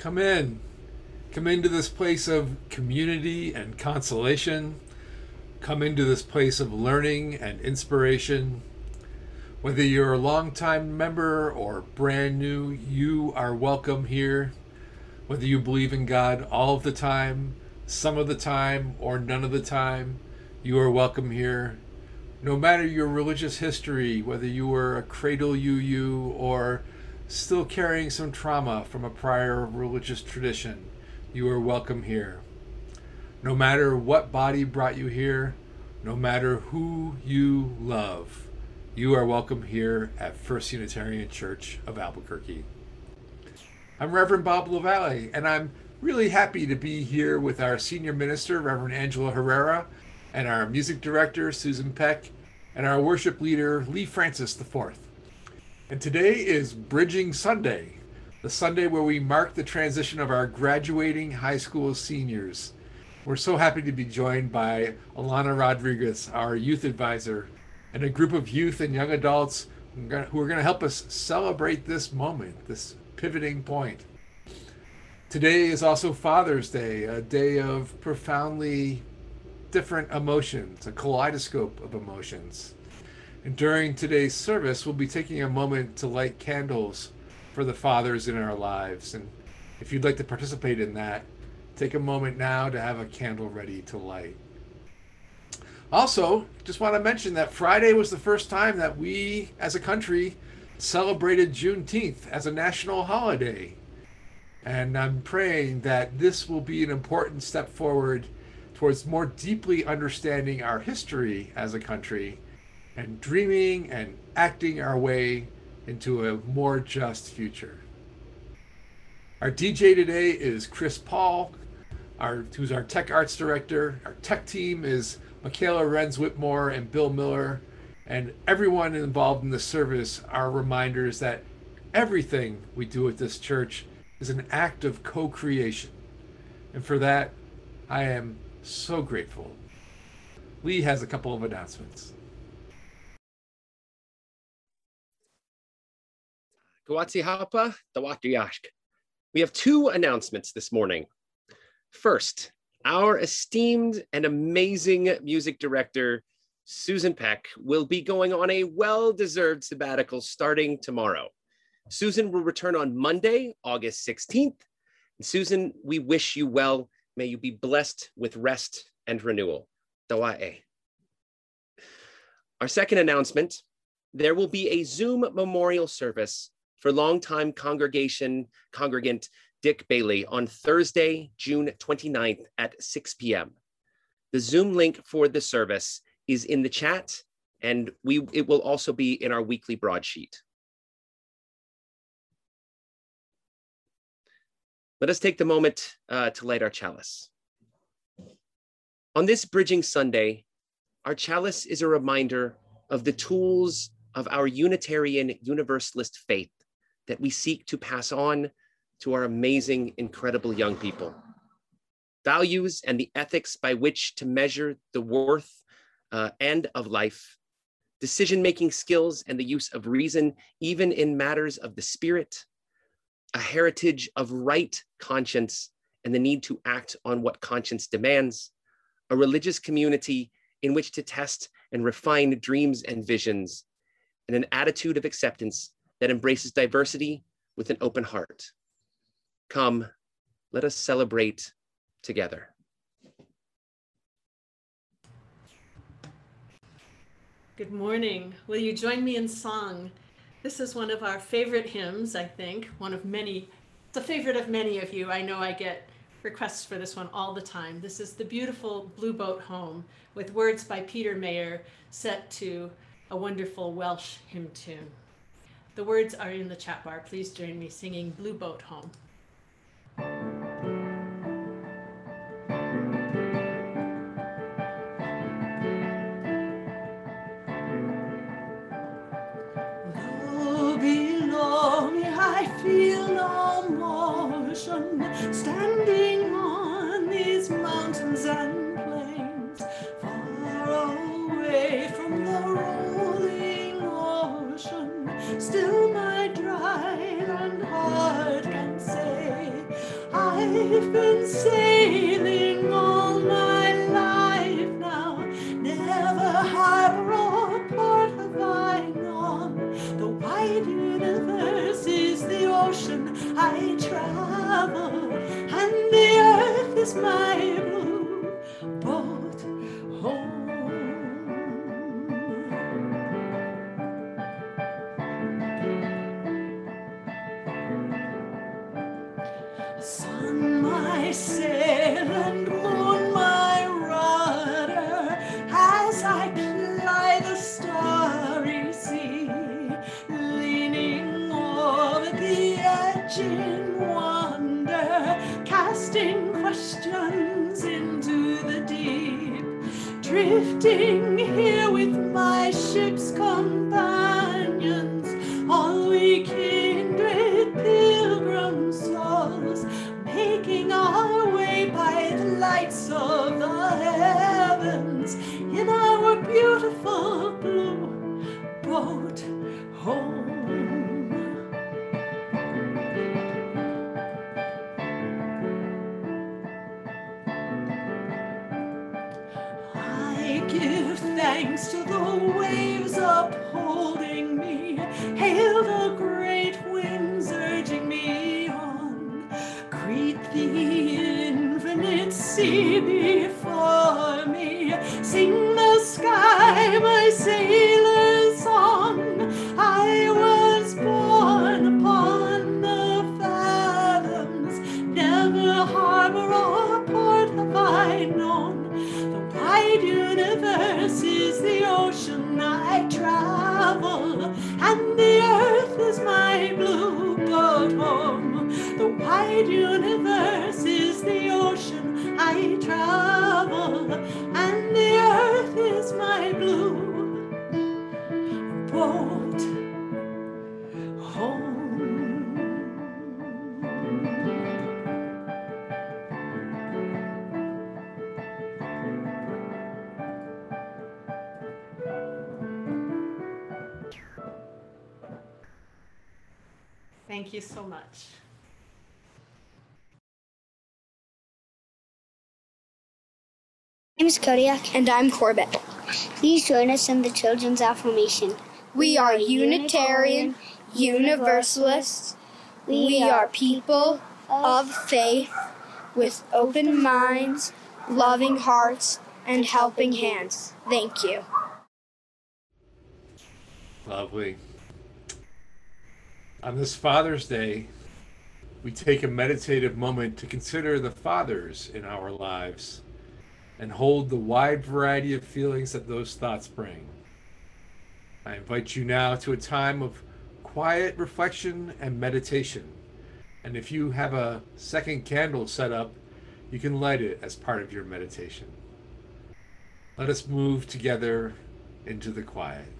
Come in. Come into this place of community and consolation. Come into this place of learning and inspiration. Whether you're a longtime member or brand new, you are welcome here. Whether you believe in God all of the time, some of the time, or none of the time, you are welcome here. No matter your religious history, whether you were a cradle UU or still carrying some trauma from a prior religious tradition, you are welcome here. No matter what body brought you here, no matter who you love, you are welcome here at First Unitarian Church of Albuquerque. I'm Reverend Bob LaValle, and I'm really happy to be here with our senior minister, Reverend Angela Herrera, and our music director, Susan Peck, and our worship leader, Lee Francis IV. And today is Bridging Sunday, the Sunday where we mark the transition of our graduating high school seniors. We're so happy to be joined by Alana Rodriguez, our youth advisor, and a group of youth and young adults who are going to help us celebrate this moment, this pivoting point. Today is also Father's Day, a day of profoundly different emotions, a kaleidoscope of emotions. And during today's service, we'll be taking a moment to light candles for the fathers in our lives. And if you'd like to participate in that, take a moment now to have a candle ready to light. Also, just want to mention that Friday was the first time that we as a country celebrated Juneteenth as a national holiday. And I'm praying that this will be an important step forward towards more deeply understanding our history as a country and dreaming and acting our way into a more just future. Our DJ today is Chris Paul, our, who's our tech arts director. Our tech team is Michaela Renz Whitmore and Bill Miller, and everyone involved in the service are reminders that everything we do at this church is an act of co creation. And for that, I am so grateful. Lee has a couple of announcements. Hapa, We have two announcements this morning. First, our esteemed and amazing music director, Susan Peck, will be going on a well deserved sabbatical starting tomorrow. Susan will return on Monday, August 16th. And Susan, we wish you well. May you be blessed with rest and renewal. Dawa'e. Our second announcement there will be a Zoom memorial service for longtime congregation congregant Dick Bailey on Thursday, June 29th at 6 p.m. The Zoom link for the service is in the chat, and we it will also be in our weekly broadsheet. Let us take the moment uh, to light our chalice. On this Bridging Sunday, our chalice is a reminder of the tools of our Unitarian Universalist faith that we seek to pass on to our amazing, incredible young people. Values and the ethics by which to measure the worth uh, and of life, decision making skills and the use of reason, even in matters of the spirit, a heritage of right conscience and the need to act on what conscience demands, a religious community in which to test and refine dreams and visions, and an attitude of acceptance that embraces diversity with an open heart. Come, let us celebrate together. Good morning. Will you join me in song? This is one of our favorite hymns, I think, one of many. A favorite of many of you. I know I get requests for this one all the time. This is the beautiful Blue Boat Home with words by Peter Mayer set to a wonderful Welsh hymn tune. The words are in the chat bar. Please join me singing Blue Boat Home. standing beautiful blue boat home. I give thanks to the waves name is Kodiak. And I'm Corbett. Please join us in the Children's Affirmation. We are Unitarian, Universalists. We are people of faith with open minds, loving hearts, and helping hands. Thank you. Lovely. On this Father's Day, we take a meditative moment to consider the fathers in our lives and hold the wide variety of feelings that those thoughts bring. I invite you now to a time of quiet reflection and meditation. And if you have a second candle set up, you can light it as part of your meditation. Let us move together into the quiet.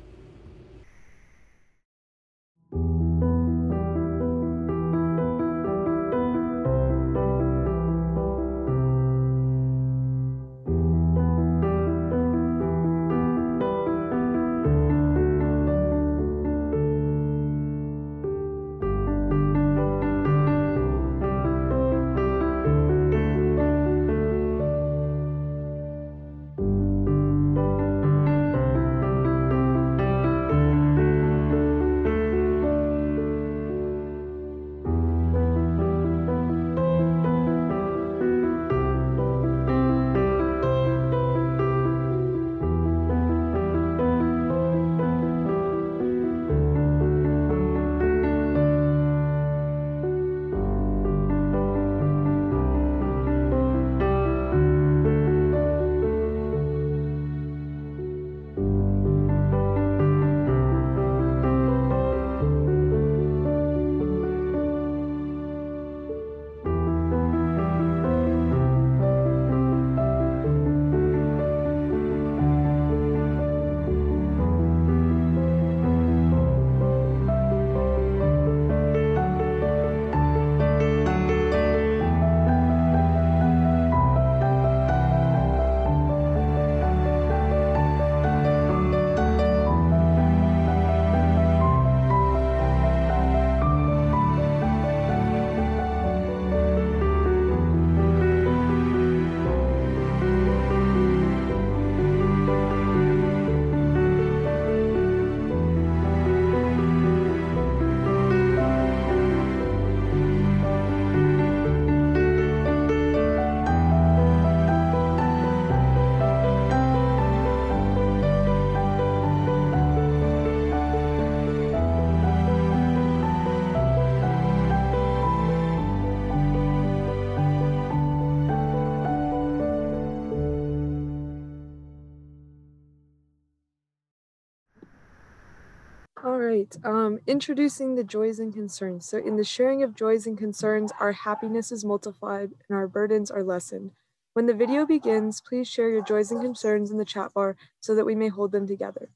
Um, introducing the joys and concerns. So, in the sharing of joys and concerns, our happiness is multiplied and our burdens are lessened. When the video begins, please share your joys and concerns in the chat bar so that we may hold them together.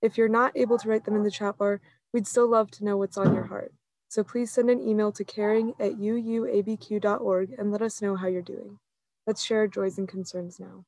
If you're not able to write them in the chat bar, we'd still love to know what's on your heart. So please send an email to caring at uuabq.org and let us know how you're doing. Let's share our joys and concerns now.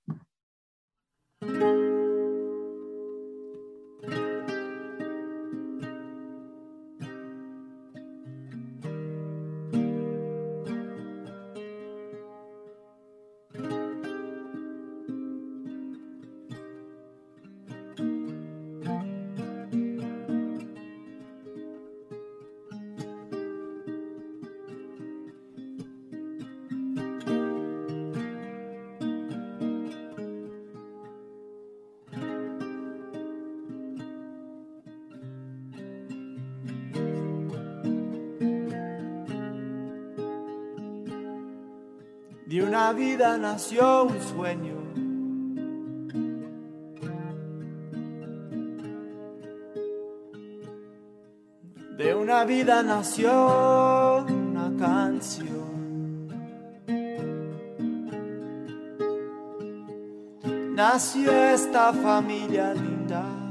Vida nació un sueño. De una vida nació una canción. Nació esta familia linda.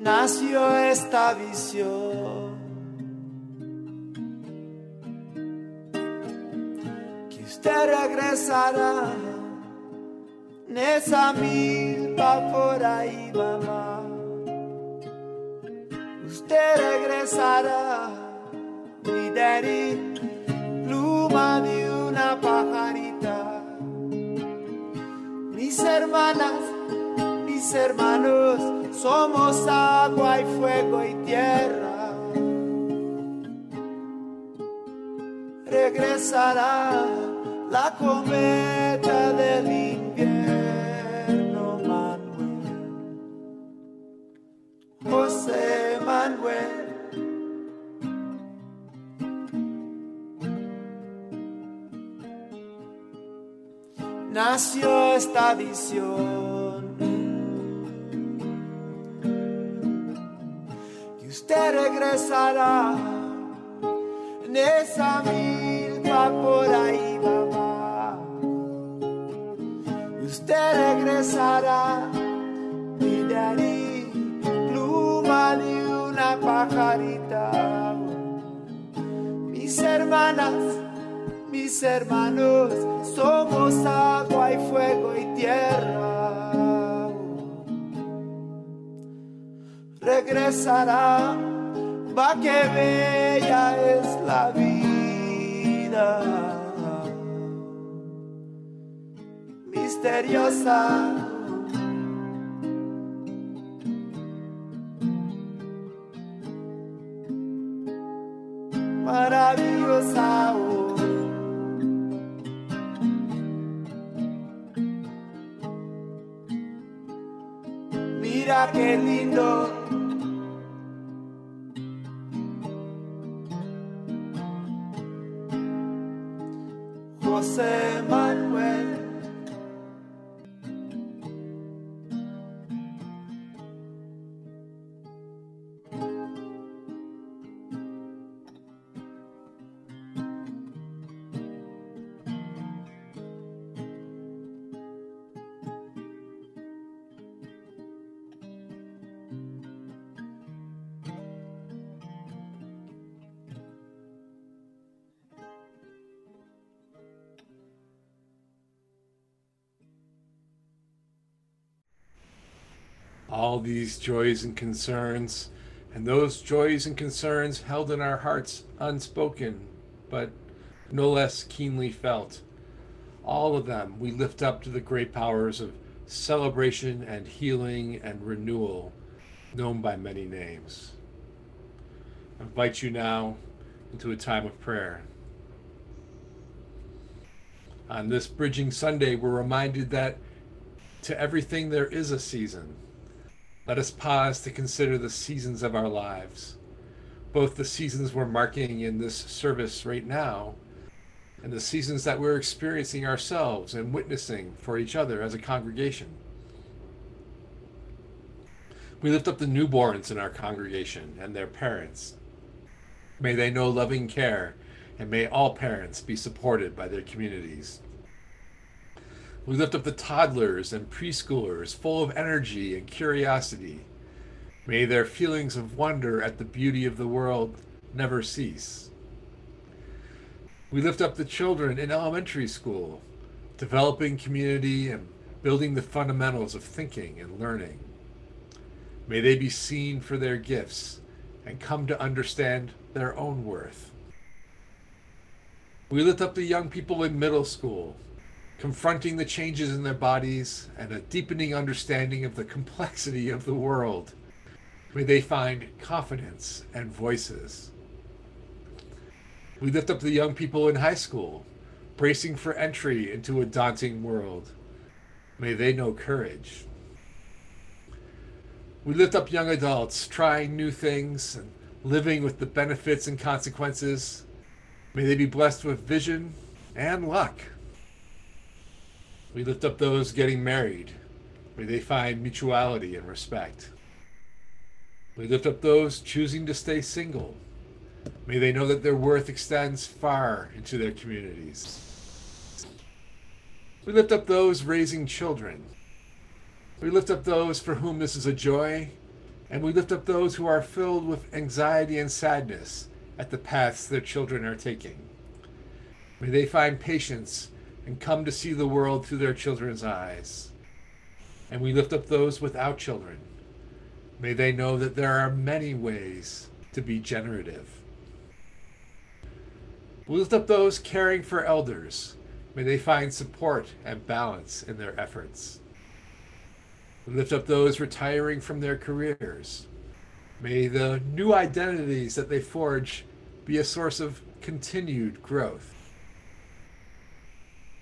nació esta visión. Regresará en esa milpa por ahí, mamá. Usted regresará, mi pluma de una pajarita. Mis hermanas, mis hermanos somos agua y fuego y tierra. Regresará la cometa del invierno, Manuel. José Manuel. Nació esta visión. usted regresará en esa milpa por ahí, regresará, mi daddy, pluma de una pajarita. Mis hermanas, mis hermanos, somos agua y fuego y tierra. regresará, va que bella es la vida, misteriosa. Maravillosa. Mira qué these joys and concerns, and those joys and concerns held in our hearts unspoken, but no less keenly felt. All of them we lift up to the great powers of celebration and healing and renewal, known by many names. I invite you now into a time of prayer. On this Bridging Sunday, we're reminded that to everything there is a season. Let us pause to consider the seasons of our lives, both the seasons we're marking in this service right now, and the seasons that we're experiencing ourselves and witnessing for each other as a congregation. We lift up the newborns in our congregation and their parents. May they know loving care, and may all parents be supported by their communities. We lift up the toddlers and preschoolers full of energy and curiosity. May their feelings of wonder at the beauty of the world never cease. We lift up the children in elementary school, developing community and building the fundamentals of thinking and learning. May they be seen for their gifts and come to understand their own worth. We lift up the young people in middle school, confronting the changes in their bodies and a deepening understanding of the complexity of the world. May they find confidence and voices. We lift up the young people in high school, bracing for entry into a daunting world. May they know courage. We lift up young adults trying new things and living with the benefits and consequences. May they be blessed with vision and luck. We lift up those getting married. May they find mutuality and respect. We lift up those choosing to stay single. May they know that their worth extends far into their communities. We lift up those raising children. We lift up those for whom this is a joy, and we lift up those who are filled with anxiety and sadness at the paths their children are taking. May they find patience and come to see the world through their children's eyes. And we lift up those without children. May they know that there are many ways to be generative. We lift up those caring for elders. May they find support and balance in their efforts. We lift up those retiring from their careers. May the new identities that they forge be a source of continued growth.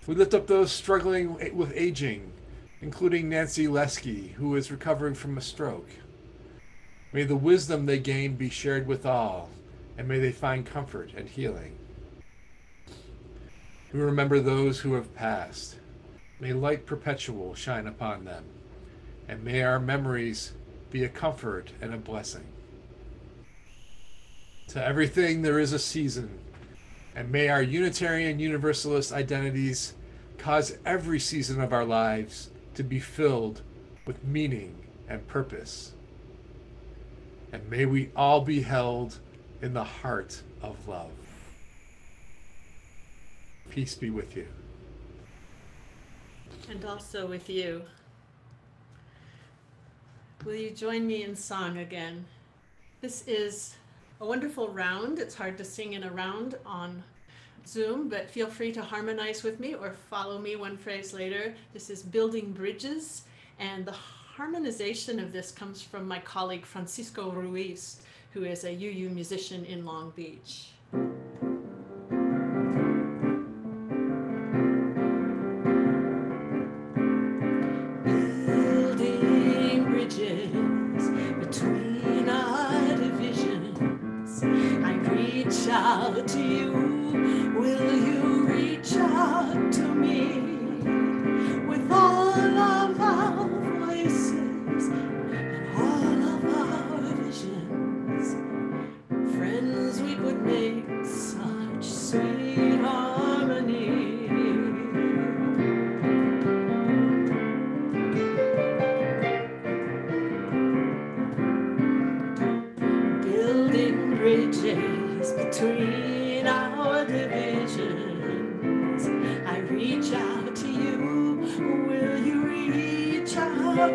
We lift up those struggling with aging, including Nancy Lesky, who is recovering from a stroke. May the wisdom they gain be shared with all, and may they find comfort and healing. We remember those who have passed. May light perpetual shine upon them, and may our memories be a comfort and a blessing. To everything there is a season, and may our Unitarian Universalist identities cause every season of our lives to be filled with meaning and purpose. And may we all be held in the heart of love. Peace be with you. And also with you. Will you join me in song again? This is a wonderful round. It's hard to sing in a round on Zoom, but feel free to harmonize with me or follow me one phrase later. This is Building Bridges, and the harmonization of this comes from my colleague Francisco Ruiz, who is a UU musician in Long Beach.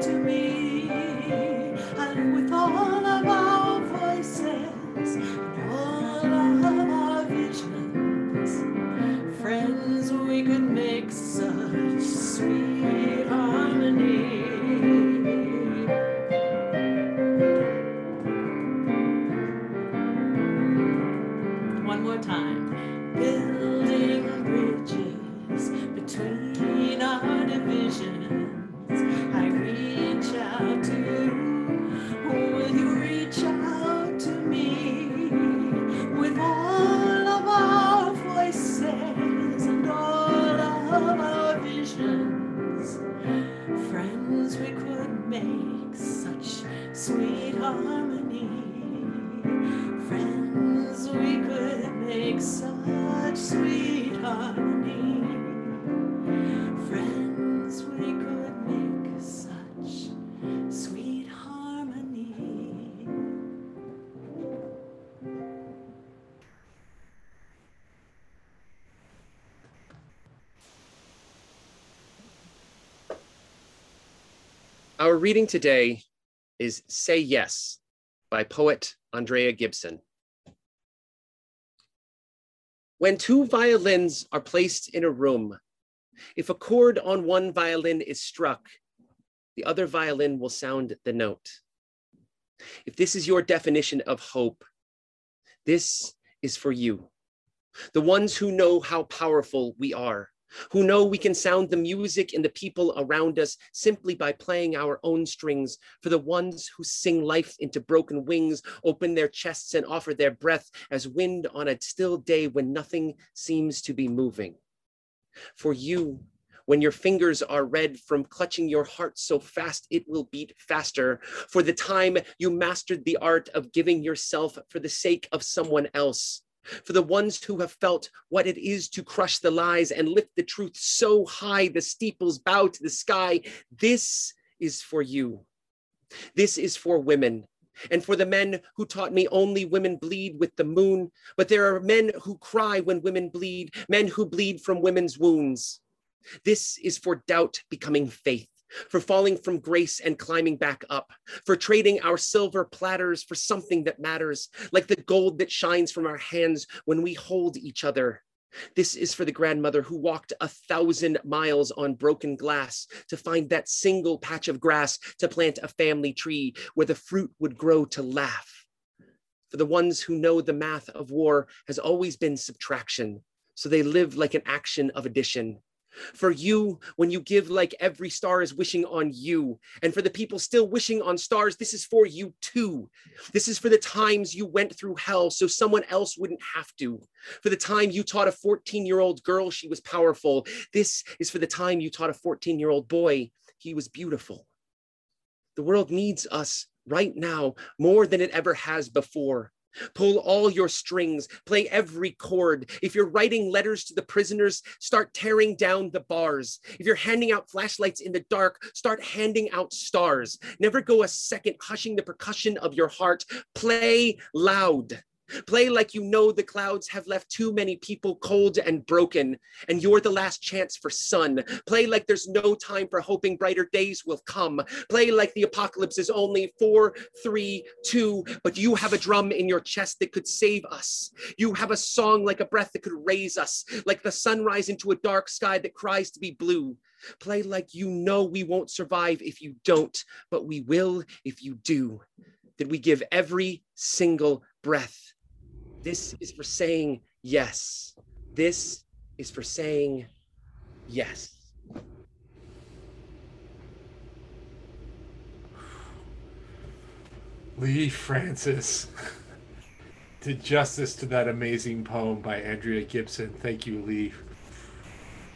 To me? Our reading today is Say Yes by poet Andrea Gibson. When two violins are placed in a room, if a chord on one violin is struck, the other violin will sound the note. If this is your definition of hope, this is for you. The ones who know how powerful we are, who know we can sound the music and the people around us simply by playing our own strings, for the ones who sing life into broken wings, open their chests and offer their breath as wind on a still day when nothing seems to be moving. For you, when your fingers are red from clutching your heart so fast it will beat faster, for the time you mastered the art of giving yourself for the sake of someone else, for the ones who have felt what it is to crush the lies and lift the truth so high the steeples bow to the sky. This is for you. This is for women. And for the men who taught me only women bleed with the moon, but there are men who cry when women bleed, men who bleed from women's wounds. This is for doubt becoming faith, for falling from grace and climbing back up, for trading our silver platters for something that matters, like the gold that shines from our hands when we hold each other. This is for the grandmother who walked a thousand miles on broken glass to find that single patch of grass to plant a family tree where the fruit would grow to laugh. For the ones who know the math of war has always been subtraction, so they live like an action of addition. For you, when you give like every star is wishing on you. And for the people still wishing on stars, this is for you too. This is for the times you went through hell so someone else wouldn't have to. For the time you taught a 14 year old girl she was powerful. This is for the time you taught a 14 year old boy he was beautiful. The world needs us right now more than it ever has before. Pull all your strings, play every chord. If you're writing letters to the prisoners, start tearing down the bars. If you're handing out flashlights in the dark, start handing out stars. Never go a second hushing the percussion of your heart. Play loud. Play like you know the clouds have left too many people cold and broken, and you're the last chance for sun. Play like there's no time for hoping brighter days will come. Play like the apocalypse is only four, three, two, but you have a drum in your chest that could save us. You have a song like a breath that could raise us, like the sunrise into a dark sky that cries to be blue. Play like you know we won't survive if you don't, but we will if you do. That we give every single breath this is for saying yes. This is for saying yes. Lee Francis did justice to that amazing poem by Andrea Gibson. Thank you, Lee.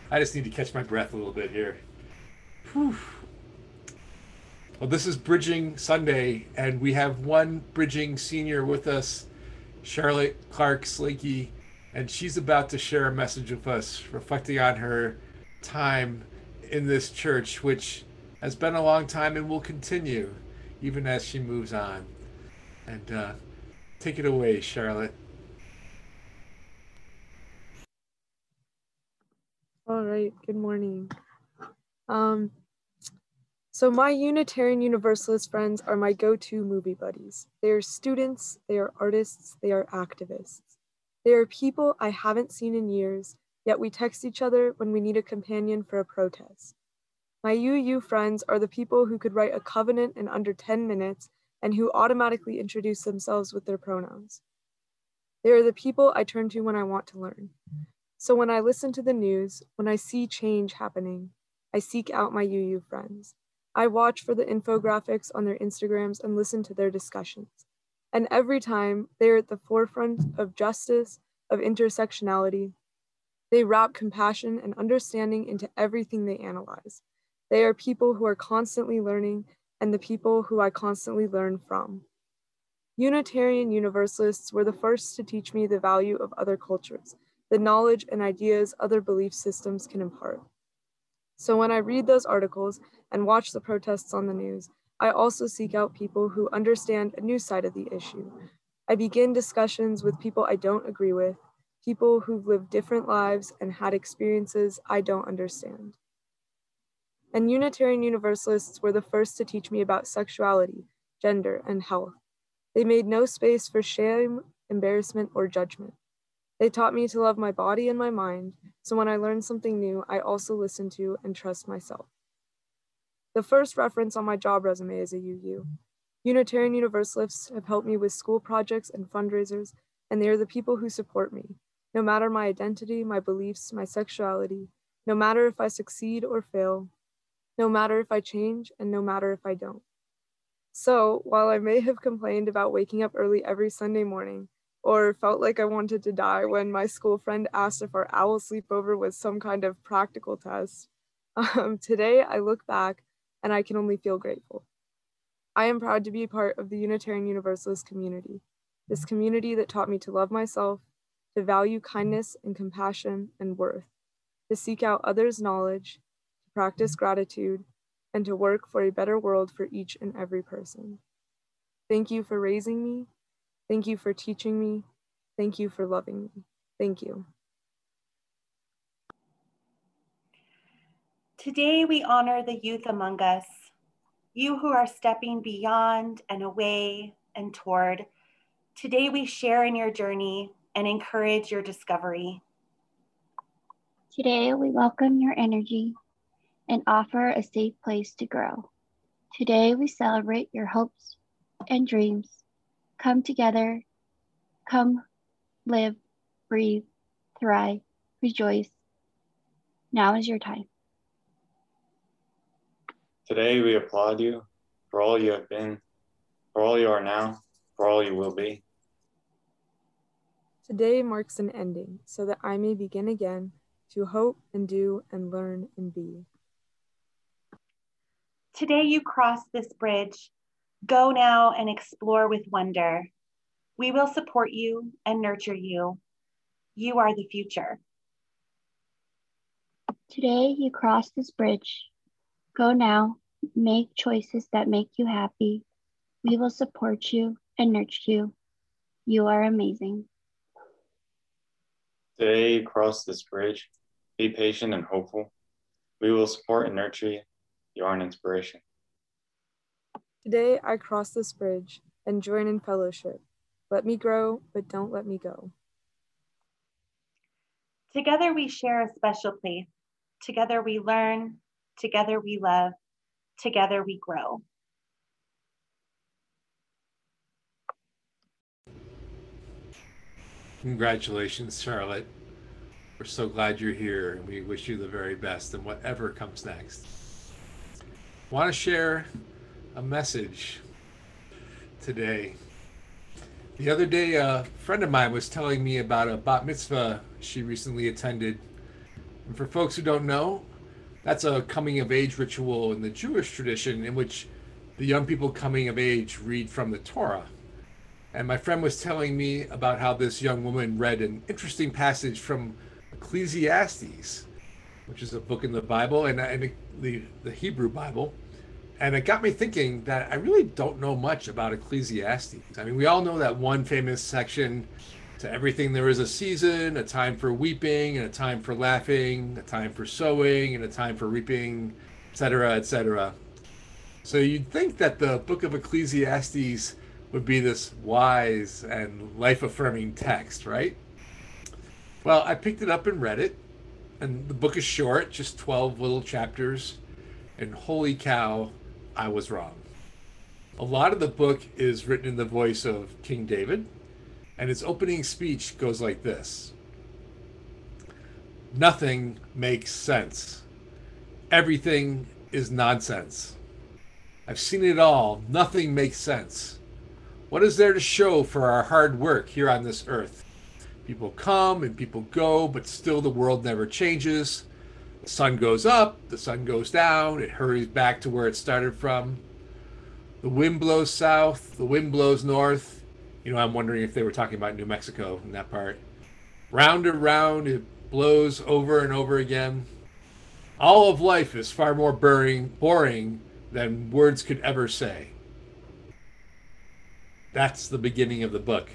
I just need to catch my breath a little bit here. Whew. Well, this is Bridging Sunday, and we have one Bridging senior with us Charlotte Clark Slinky, and she's about to share a message with us, reflecting on her time in this church, which has been a long time and will continue even as she moves on. And uh, take it away, Charlotte. All right, good morning. Um, so my Unitarian Universalist friends are my go-to movie buddies. They are students, they are artists, they are activists. They are people I haven't seen in years, yet we text each other when we need a companion for a protest. My UU friends are the people who could write a covenant in under 10 minutes and who automatically introduce themselves with their pronouns. They are the people I turn to when I want to learn. So when I listen to the news, when I see change happening, I seek out my UU friends. I watch for the infographics on their Instagrams and listen to their discussions. And every time they're at the forefront of justice, of intersectionality, they wrap compassion and understanding into everything they analyze. They are people who are constantly learning and the people who I constantly learn from. Unitarian Universalists were the first to teach me the value of other cultures, the knowledge and ideas other belief systems can impart. So when I read those articles and watch the protests on the news, I also seek out people who understand a new side of the issue. I begin discussions with people I don't agree with, people who've lived different lives and had experiences I don't understand. And Unitarian Universalists were the first to teach me about sexuality, gender, and health. They made no space for shame, embarrassment, or judgment. They taught me to love my body and my mind, so when I learn something new, I also listen to and trust myself. The first reference on my job resume is a UU. Unitarian Universalists have helped me with school projects and fundraisers, and they are the people who support me, no matter my identity, my beliefs, my sexuality, no matter if I succeed or fail, no matter if I change, and no matter if I don't. So, while I may have complained about waking up early every Sunday morning, or felt like I wanted to die when my school friend asked if our owl sleepover was some kind of practical test, um, today I look back and I can only feel grateful. I am proud to be a part of the Unitarian Universalist community, this community that taught me to love myself, to value kindness and compassion and worth, to seek out others' knowledge, to practice gratitude, and to work for a better world for each and every person. Thank you for raising me. Thank you for teaching me. Thank you for loving me. Thank you. Today, we honor the youth among us, you who are stepping beyond and away and toward. Today, we share in your journey and encourage your discovery. Today, we welcome your energy and offer a safe place to grow. Today, we celebrate your hopes and dreams. Come together, come, live, breathe, thrive, rejoice. Now is your time. Today we applaud you for all you have been, for all you are now, for all you will be. Today marks an ending so that I may begin again to hope and do and learn and be. Today you cross this bridge. Go now and explore with wonder. We will support you and nurture you. You are the future. Today you cross this bridge. Go now, make choices that make you happy. We will support you and nurture you. You are amazing. Today you cross this bridge. Be patient and hopeful. We will support and nurture you. You are an inspiration. Today I cross this bridge and join in fellowship. Let me grow, but don't let me go. Together we share a special place. Together we learn. Together we love. Together we grow. Congratulations, Charlotte. We're so glad you're here and we wish you the very best in whatever comes next. Want to share a message today. The other day, a friend of mine was telling me about a bat mitzvah she recently attended. And for folks who don't know, that's a coming of age ritual in the Jewish tradition in which the young people coming of age read from the Torah. And my friend was telling me about how this young woman read an interesting passage from Ecclesiastes, which is a book in the Bible and, the Hebrew Bible. And it got me thinking that I really don't know much about Ecclesiastes. I mean, we all know that one famous section to everything there is a season, a time for weeping, and a time for laughing, a time for sowing, and a time for reaping, etc., etc. So you'd think that the book of Ecclesiastes would be this wise and life affirming text, right? Well, I picked it up and read it, and the book is short, just 12 little chapters, and holy cow, I was wrong. A lot of the book is written in the voice of King David, and its opening speech goes like this Nothing makes sense. Everything is nonsense. I've seen it all. Nothing makes sense. What is there to show for our hard work here on this earth? People come and people go, but still the world never changes. The sun goes up, the sun goes down, it hurries back to where it started from. The wind blows south, the wind blows north. You know, I'm wondering if they were talking about New Mexico in that part. Round and round, it blows over and over again. All of life is far more boring, boring than words could ever say. That's the beginning of the book.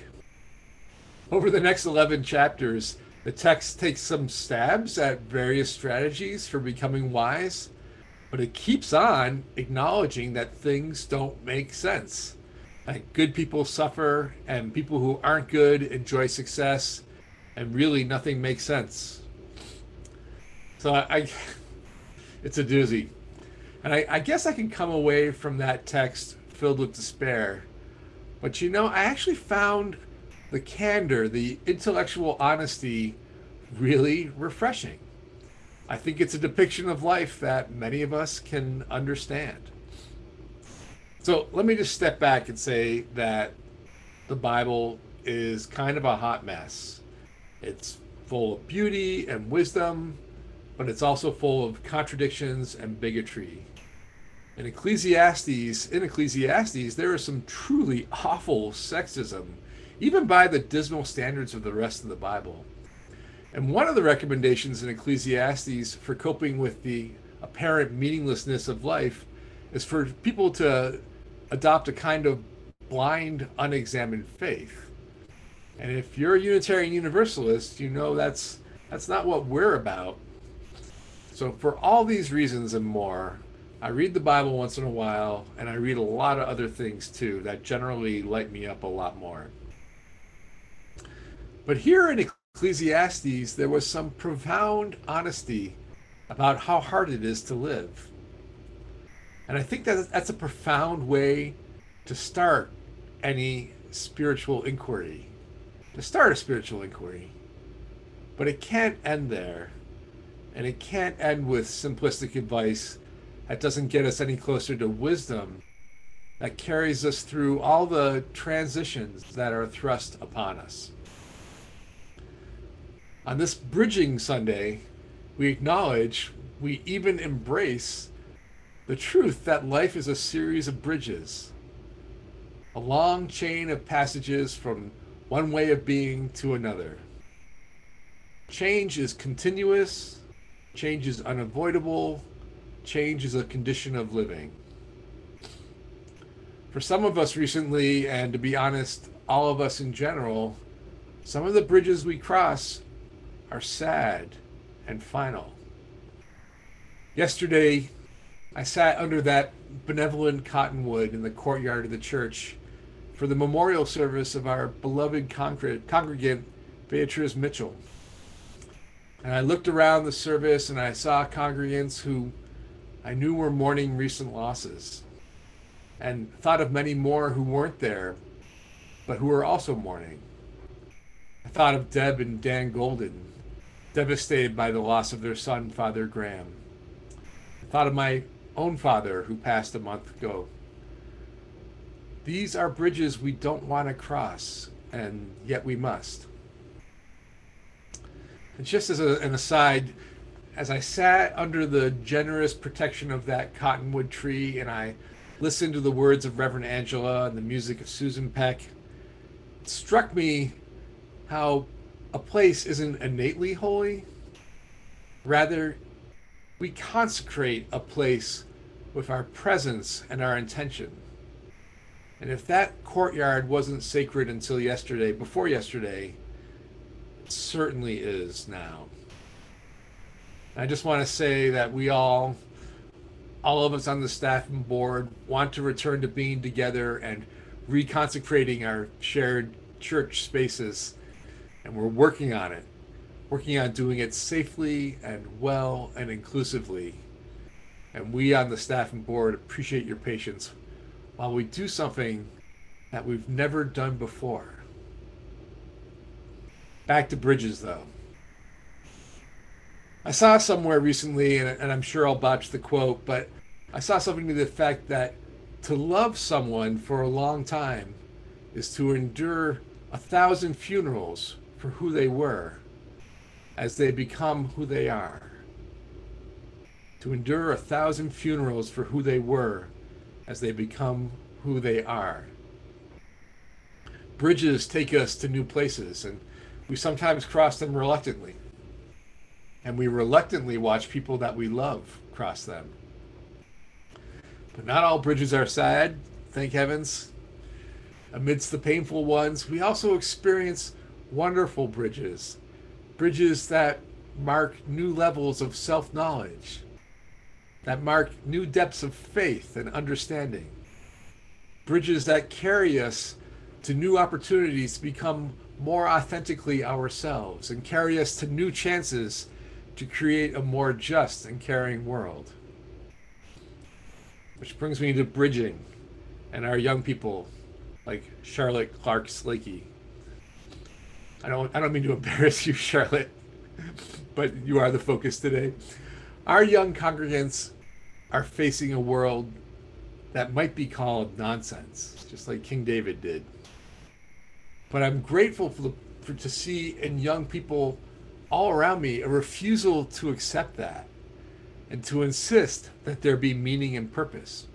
Over the next 11 chapters, the text takes some stabs at various strategies for becoming wise, but it keeps on acknowledging that things don't make sense. Like good people suffer, and people who aren't good enjoy success, and really nothing makes sense. So I, I it's a doozy. And I, I guess I can come away from that text filled with despair. But you know, I actually found the candor, the intellectual honesty really refreshing. I think it's a depiction of life that many of us can understand. So let me just step back and say that the Bible is kind of a hot mess. It's full of beauty and wisdom, but it's also full of contradictions and bigotry. In Ecclesiastes, in Ecclesiastes, there is some truly awful sexism, even by the dismal standards of the rest of the Bible. And one of the recommendations in Ecclesiastes for coping with the apparent meaninglessness of life is for people to adopt a kind of blind, unexamined faith. And if you're a Unitarian Universalist, you know that's that's not what we're about. So for all these reasons and more, I read the Bible once in a while, and I read a lot of other things too that generally light me up a lot more. But here in Ecclesiastes, there was some profound honesty about how hard it is to live. And I think that that's a profound way to start any spiritual inquiry, to start a spiritual inquiry. But it can't end there. And it can't end with simplistic advice that doesn't get us any closer to wisdom that carries us through all the transitions that are thrust upon us. On this bridging Sunday, we acknowledge, we even embrace the truth that life is a series of bridges, a long chain of passages from one way of being to another. Change is continuous, change is unavoidable, change is a condition of living. For some of us recently, and to be honest, all of us in general, some of the bridges we cross are sad and final. Yesterday, I sat under that benevolent cottonwood in the courtyard of the church for the memorial service of our beloved congregant, Beatrice Mitchell. And I looked around the service and I saw congregants who I knew were mourning recent losses and thought of many more who weren't there, but who were also mourning. I thought of Deb and Dan Golden, devastated by the loss of their son, Father Graham. I thought of my own father, who passed a month ago. These are bridges we don't want to cross, and yet we must. And just as a, an aside, as I sat under the generous protection of that cottonwood tree and I listened to the words of Reverend Angela and the music of Susan Peck, it struck me how a place isn't innately holy. Rather, we consecrate a place with our presence and our intention. And if that courtyard wasn't sacred until yesterday, before yesterday, it certainly is now. I just want to say that we all, all of us on the staff and board, want to return to being together and reconsecrating our shared church spaces. And we're working on it, working on doing it safely and well and inclusively. And we on the staff and board appreciate your patience while we do something that we've never done before. Back to bridges, though. I saw somewhere recently, and, and I'm sure I'll botch the quote, but I saw something to the effect that to love someone for a long time is to endure a thousand funerals for who they were as they become who they are. To endure a thousand funerals for who they were as they become who they are. Bridges take us to new places, and we sometimes cross them reluctantly and we reluctantly watch people that we love cross them. But not all bridges are sad, thank heavens. Amidst the painful ones, we also experience wonderful bridges, bridges that mark new levels of self knowledge, that mark new depths of faith and understanding, bridges that carry us to new opportunities to become more authentically ourselves and carry us to new chances to create a more just and caring world. Which brings me to bridging and our young people like Charlotte Clark Slakey. I don't I don't mean to embarrass you, Charlotte, but you are the focus today. Our young congregants are facing a world that might be called nonsense, just like King David did. But I'm grateful for, the, for to see in young people all around me a refusal to accept that and to insist that there be meaning and purpose.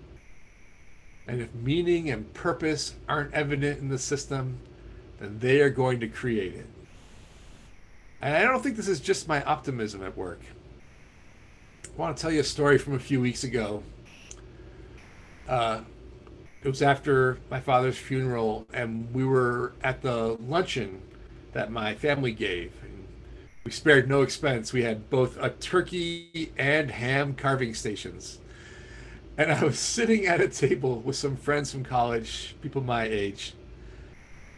And if meaning and purpose aren't evident in the system, then they are going to create it. And I don't think this is just my optimism at work. I want to tell you a story from a few weeks ago. Uh, it was after my father's funeral, and we were at the luncheon that my family gave. And we spared no expense. We had both a turkey and ham carving stations. And I was sitting at a table with some friends from college, people my age,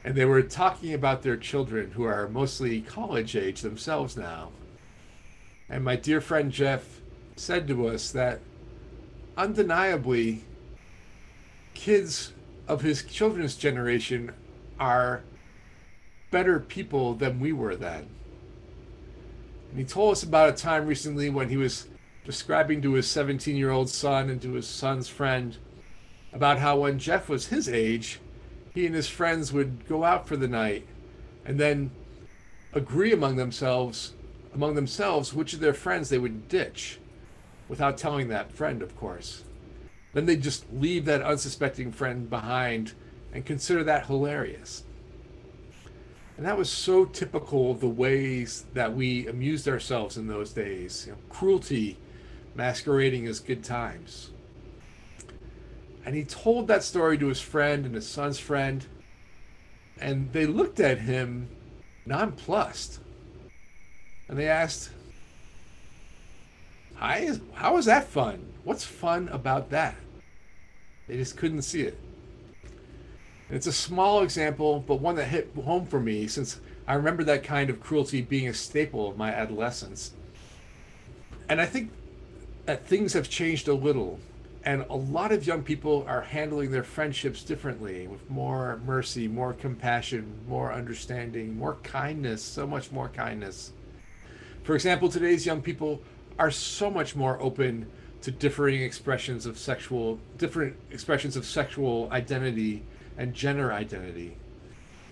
and they were talking about their children who are mostly college age themselves now. And my dear friend Jeff said to us that undeniably, kids of his children's generation are better people than we were then. And he told us about a time recently when he was describing to his 17 year old son and to his son's friend about how when Jeff was his age, he and his friends would go out for the night and then agree among themselves among themselves which of their friends they would ditch without telling that friend of course. Then they'd just leave that unsuspecting friend behind and consider that hilarious. And that was so typical of the ways that we amused ourselves in those days. You know, cruelty masquerading as good times. And he told that story to his friend and his son's friend, and they looked at him nonplussed. And they asked, How is that fun? What's fun about that? They just couldn't see it. And it's a small example, but one that hit home for me since I remember that kind of cruelty being a staple of my adolescence. And I think that things have changed a little and a lot of young people are handling their friendships differently with more mercy more compassion more understanding more kindness so much more kindness. For example today's young people are so much more open to differing expressions of sexual different expressions of sexual identity and gender identity.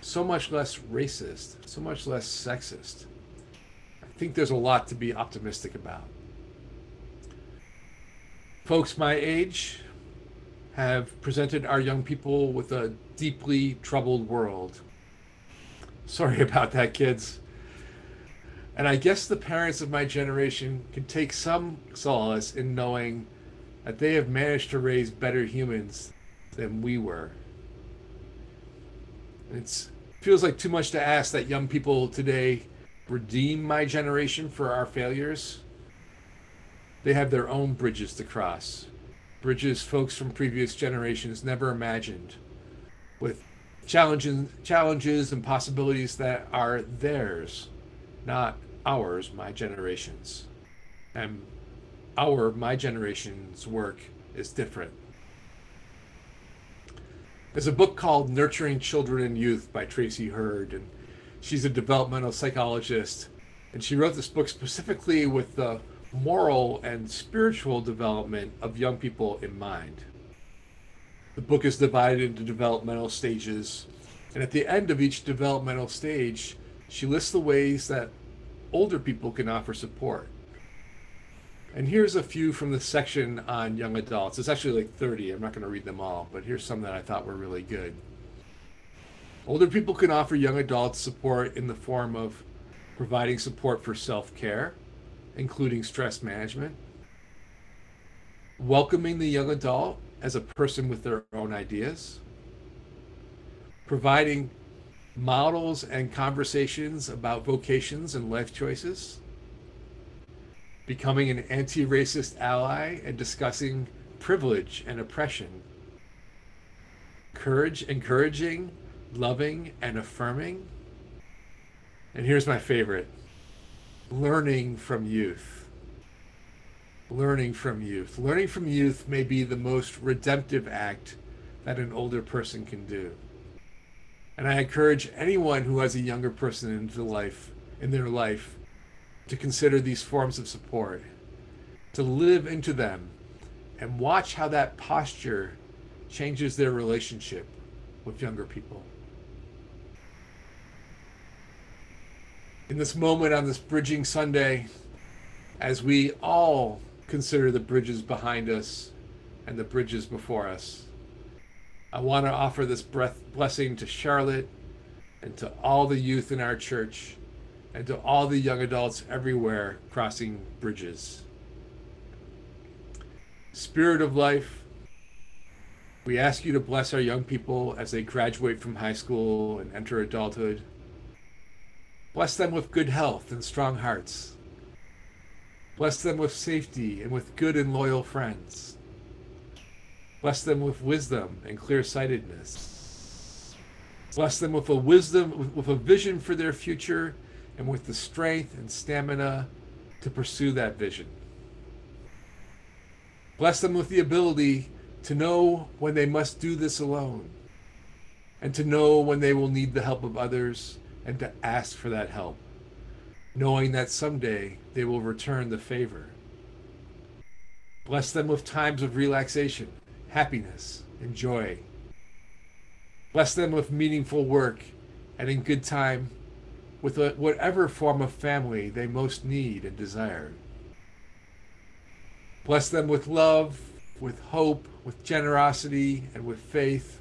So much less racist so much less sexist. I think there's a lot to be optimistic about folks my age have presented our young people with a deeply troubled world. Sorry about that, kids. And I guess the parents of my generation can take some solace in knowing that they have managed to raise better humans than we were. It feels like too much to ask that young people today redeem my generation for our failures they have their own bridges to cross. Bridges folks from previous generations never imagined, with challenges, challenges and possibilities that are theirs, not ours, my generation's. And our, my generation's work is different. There's a book called Nurturing Children and Youth by Tracy Hurd, and she's a developmental psychologist. And she wrote this book specifically with the moral and spiritual development of young people in mind. The book is divided into developmental stages, and at the end of each developmental stage, she lists the ways that older people can offer support. And here's a few from the section on young adults. It's actually like 30. I'm not going to read them all, but here's some that I thought were really good. Older people can offer young adults support in the form of providing support for self care, including stress management, welcoming the young adult as a person with their own ideas, providing models and conversations about vocations and life choices, becoming an anti racist ally and discussing privilege and oppression. Courage, encouraging, loving, and affirming. And here's my favorite learning from youth. Learning from youth. Learning from youth may be the most redemptive act that an older person can do. And I encourage anyone who has a younger person into life in their life to consider these forms of support, to live into them and watch how that posture changes their relationship with younger people. In this moment on this Bridging Sunday, as we all consider the bridges behind us and the bridges before us, I want to offer this breath blessing to Charlotte and to all the youth in our church and to all the young adults everywhere crossing bridges. Spirit of life, we ask you to bless our young people as they graduate from high school and enter adulthood. Bless them with good health and strong hearts. Bless them with safety and with good and loyal friends. Bless them with wisdom and clear sightedness. Bless them with a wisdom, with a vision for their future, and with the strength and stamina to pursue that vision. Bless them with the ability to know when they must do this alone, and to know when they will need the help of others, and to ask for that help, knowing that someday they will return the favor. Bless them with times of relaxation happiness, and joy. Bless them with meaningful work and in good time with a, whatever form of family they most need and desire. Bless them with love, with hope, with generosity, and with faith.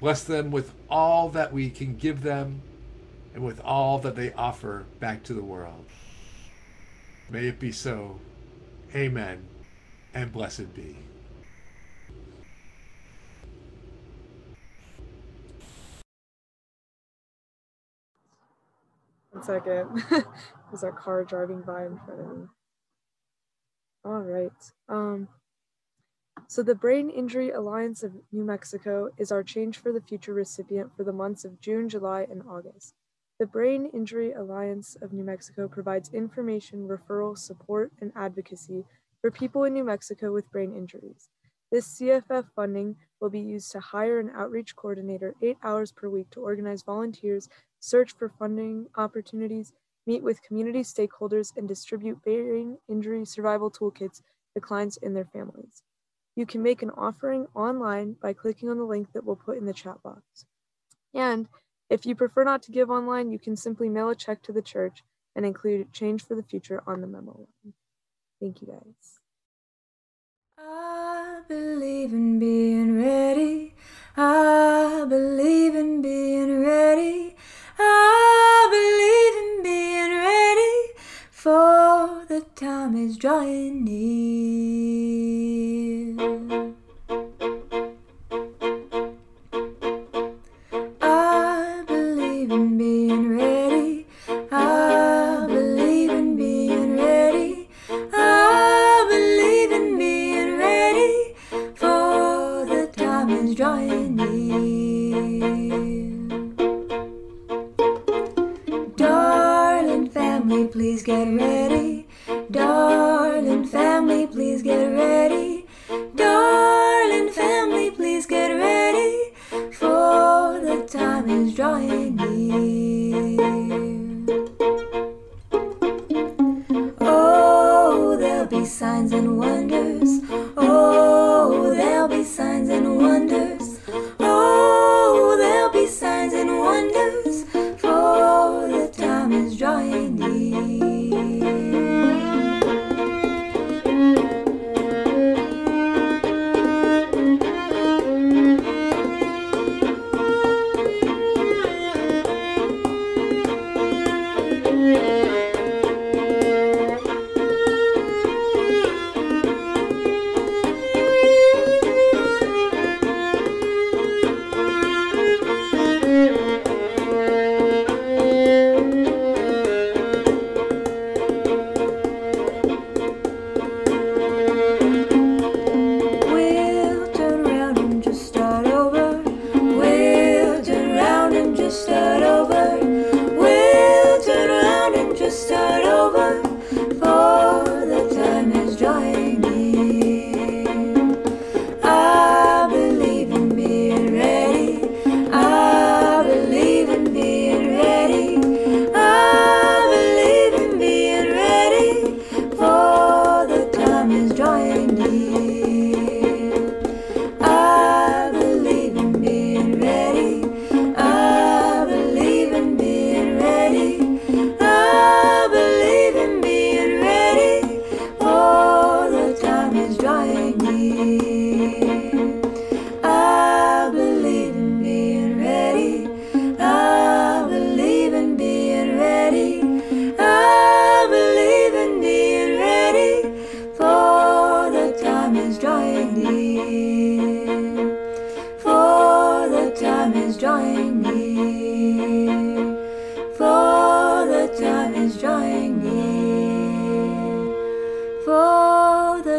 Bless them with all that we can give them and with all that they offer back to the world. May it be so. Amen. And blessed be. One second. There's a car driving by in front of me. All right. Um, so the Brain Injury Alliance of New Mexico is our Change for the Future recipient for the months of June, July, and August. The Brain Injury Alliance of New Mexico provides information, referral, support, and advocacy for people in New Mexico with brain injuries. This CFF funding will be used to hire an outreach coordinator eight hours per week to organize volunteers search for funding opportunities, meet with community stakeholders, and distribute brain injury survival toolkits to clients and their families. You can make an offering online by clicking on the link that we'll put in the chat box. And if you prefer not to give online, you can simply mail a check to the church and include Change for the Future on the memo line. Thank you guys. I believe in being ready. I believe in being ready. I believe in being ready, for the time is drawing near.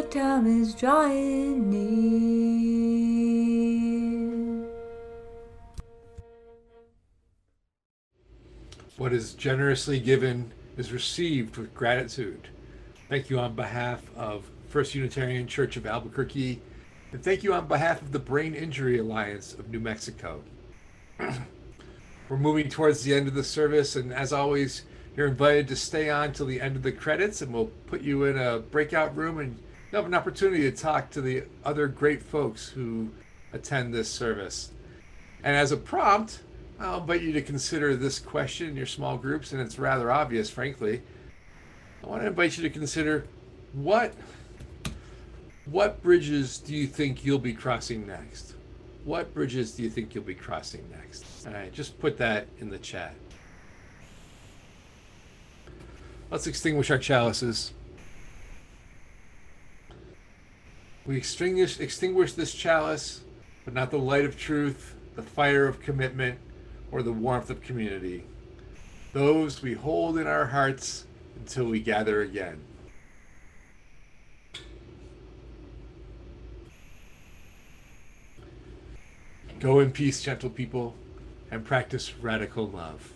Time is drawing near. What is generously given is received with gratitude. Thank you on behalf of First Unitarian Church of Albuquerque, and thank you on behalf of the Brain Injury Alliance of New Mexico. We're moving towards the end of the service, and as always, you're invited to stay on till the end of the credits, and we'll put you in a breakout room and have an opportunity to talk to the other great folks who attend this service. And as a prompt, I'll invite you to consider this question in your small groups, and it's rather obvious, frankly. I want to invite you to consider what what bridges do you think you'll be crossing next? What bridges do you think you'll be crossing next? All right, just put that in the chat. Let's extinguish our chalices. We extinguish, extinguish this chalice, but not the light of truth, the fire of commitment, or the warmth of community. Those we hold in our hearts until we gather again. Go in peace, gentle people, and practice radical love.